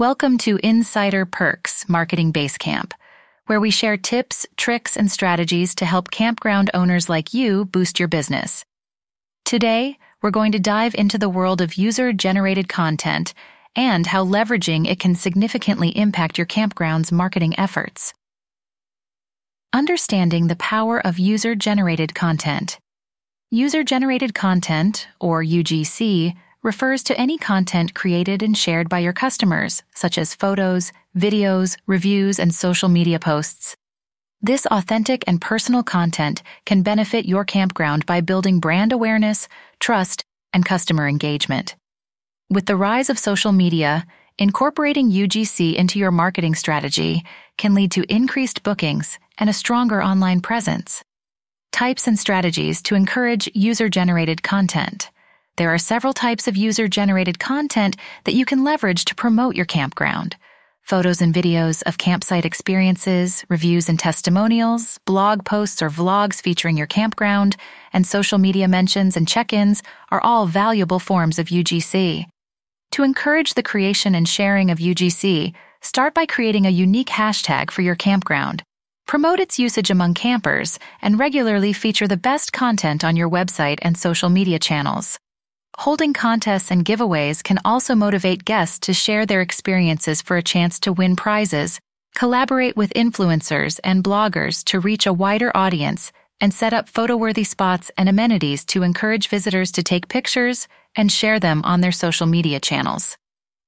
Welcome to Insider Perks Marketing Basecamp, where we share tips, tricks, and strategies to help campground owners like you boost your business. Today, we're going to dive into the world of user generated content and how leveraging it can significantly impact your campground's marketing efforts. Understanding the power of user generated content. User generated content, or UGC, refers to any content created and shared by your customers, such as photos, videos, reviews, and social media posts. This authentic and personal content can benefit your campground by building brand awareness, trust, and customer engagement. With the rise of social media, incorporating UGC into your marketing strategy can lead to increased bookings and a stronger online presence. Types and strategies to encourage user generated content. There are several types of user generated content that you can leverage to promote your campground. Photos and videos of campsite experiences, reviews and testimonials, blog posts or vlogs featuring your campground, and social media mentions and check ins are all valuable forms of UGC. To encourage the creation and sharing of UGC, start by creating a unique hashtag for your campground. Promote its usage among campers and regularly feature the best content on your website and social media channels. Holding contests and giveaways can also motivate guests to share their experiences for a chance to win prizes. Collaborate with influencers and bloggers to reach a wider audience and set up photo-worthy spots and amenities to encourage visitors to take pictures and share them on their social media channels.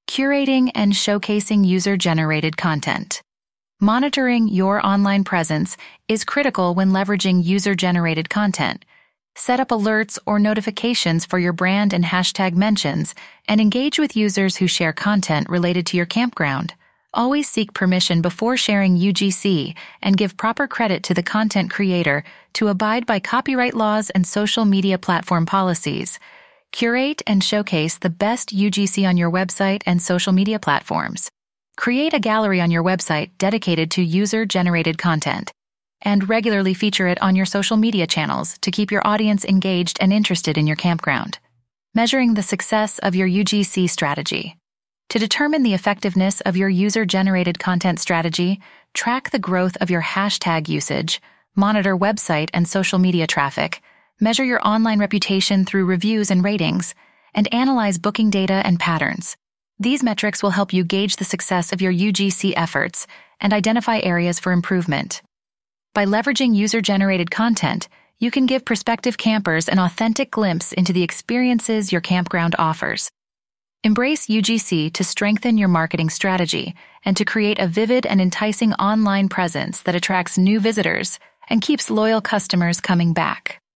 Curating and showcasing user-generated content. Monitoring your online presence is critical when leveraging user-generated content Set up alerts or notifications for your brand and hashtag mentions, and engage with users who share content related to your campground. Always seek permission before sharing UGC and give proper credit to the content creator to abide by copyright laws and social media platform policies. Curate and showcase the best UGC on your website and social media platforms. Create a gallery on your website dedicated to user generated content and regularly feature it on your social media channels to keep your audience engaged and interested in your campground. Measuring the success of your UGC strategy. To determine the effectiveness of your user generated content strategy, track the growth of your hashtag usage, monitor website and social media traffic, measure your online reputation through reviews and ratings, and analyze booking data and patterns. These metrics will help you gauge the success of your UGC efforts and identify areas for improvement. By leveraging user generated content, you can give prospective campers an authentic glimpse into the experiences your campground offers. Embrace UGC to strengthen your marketing strategy and to create a vivid and enticing online presence that attracts new visitors and keeps loyal customers coming back.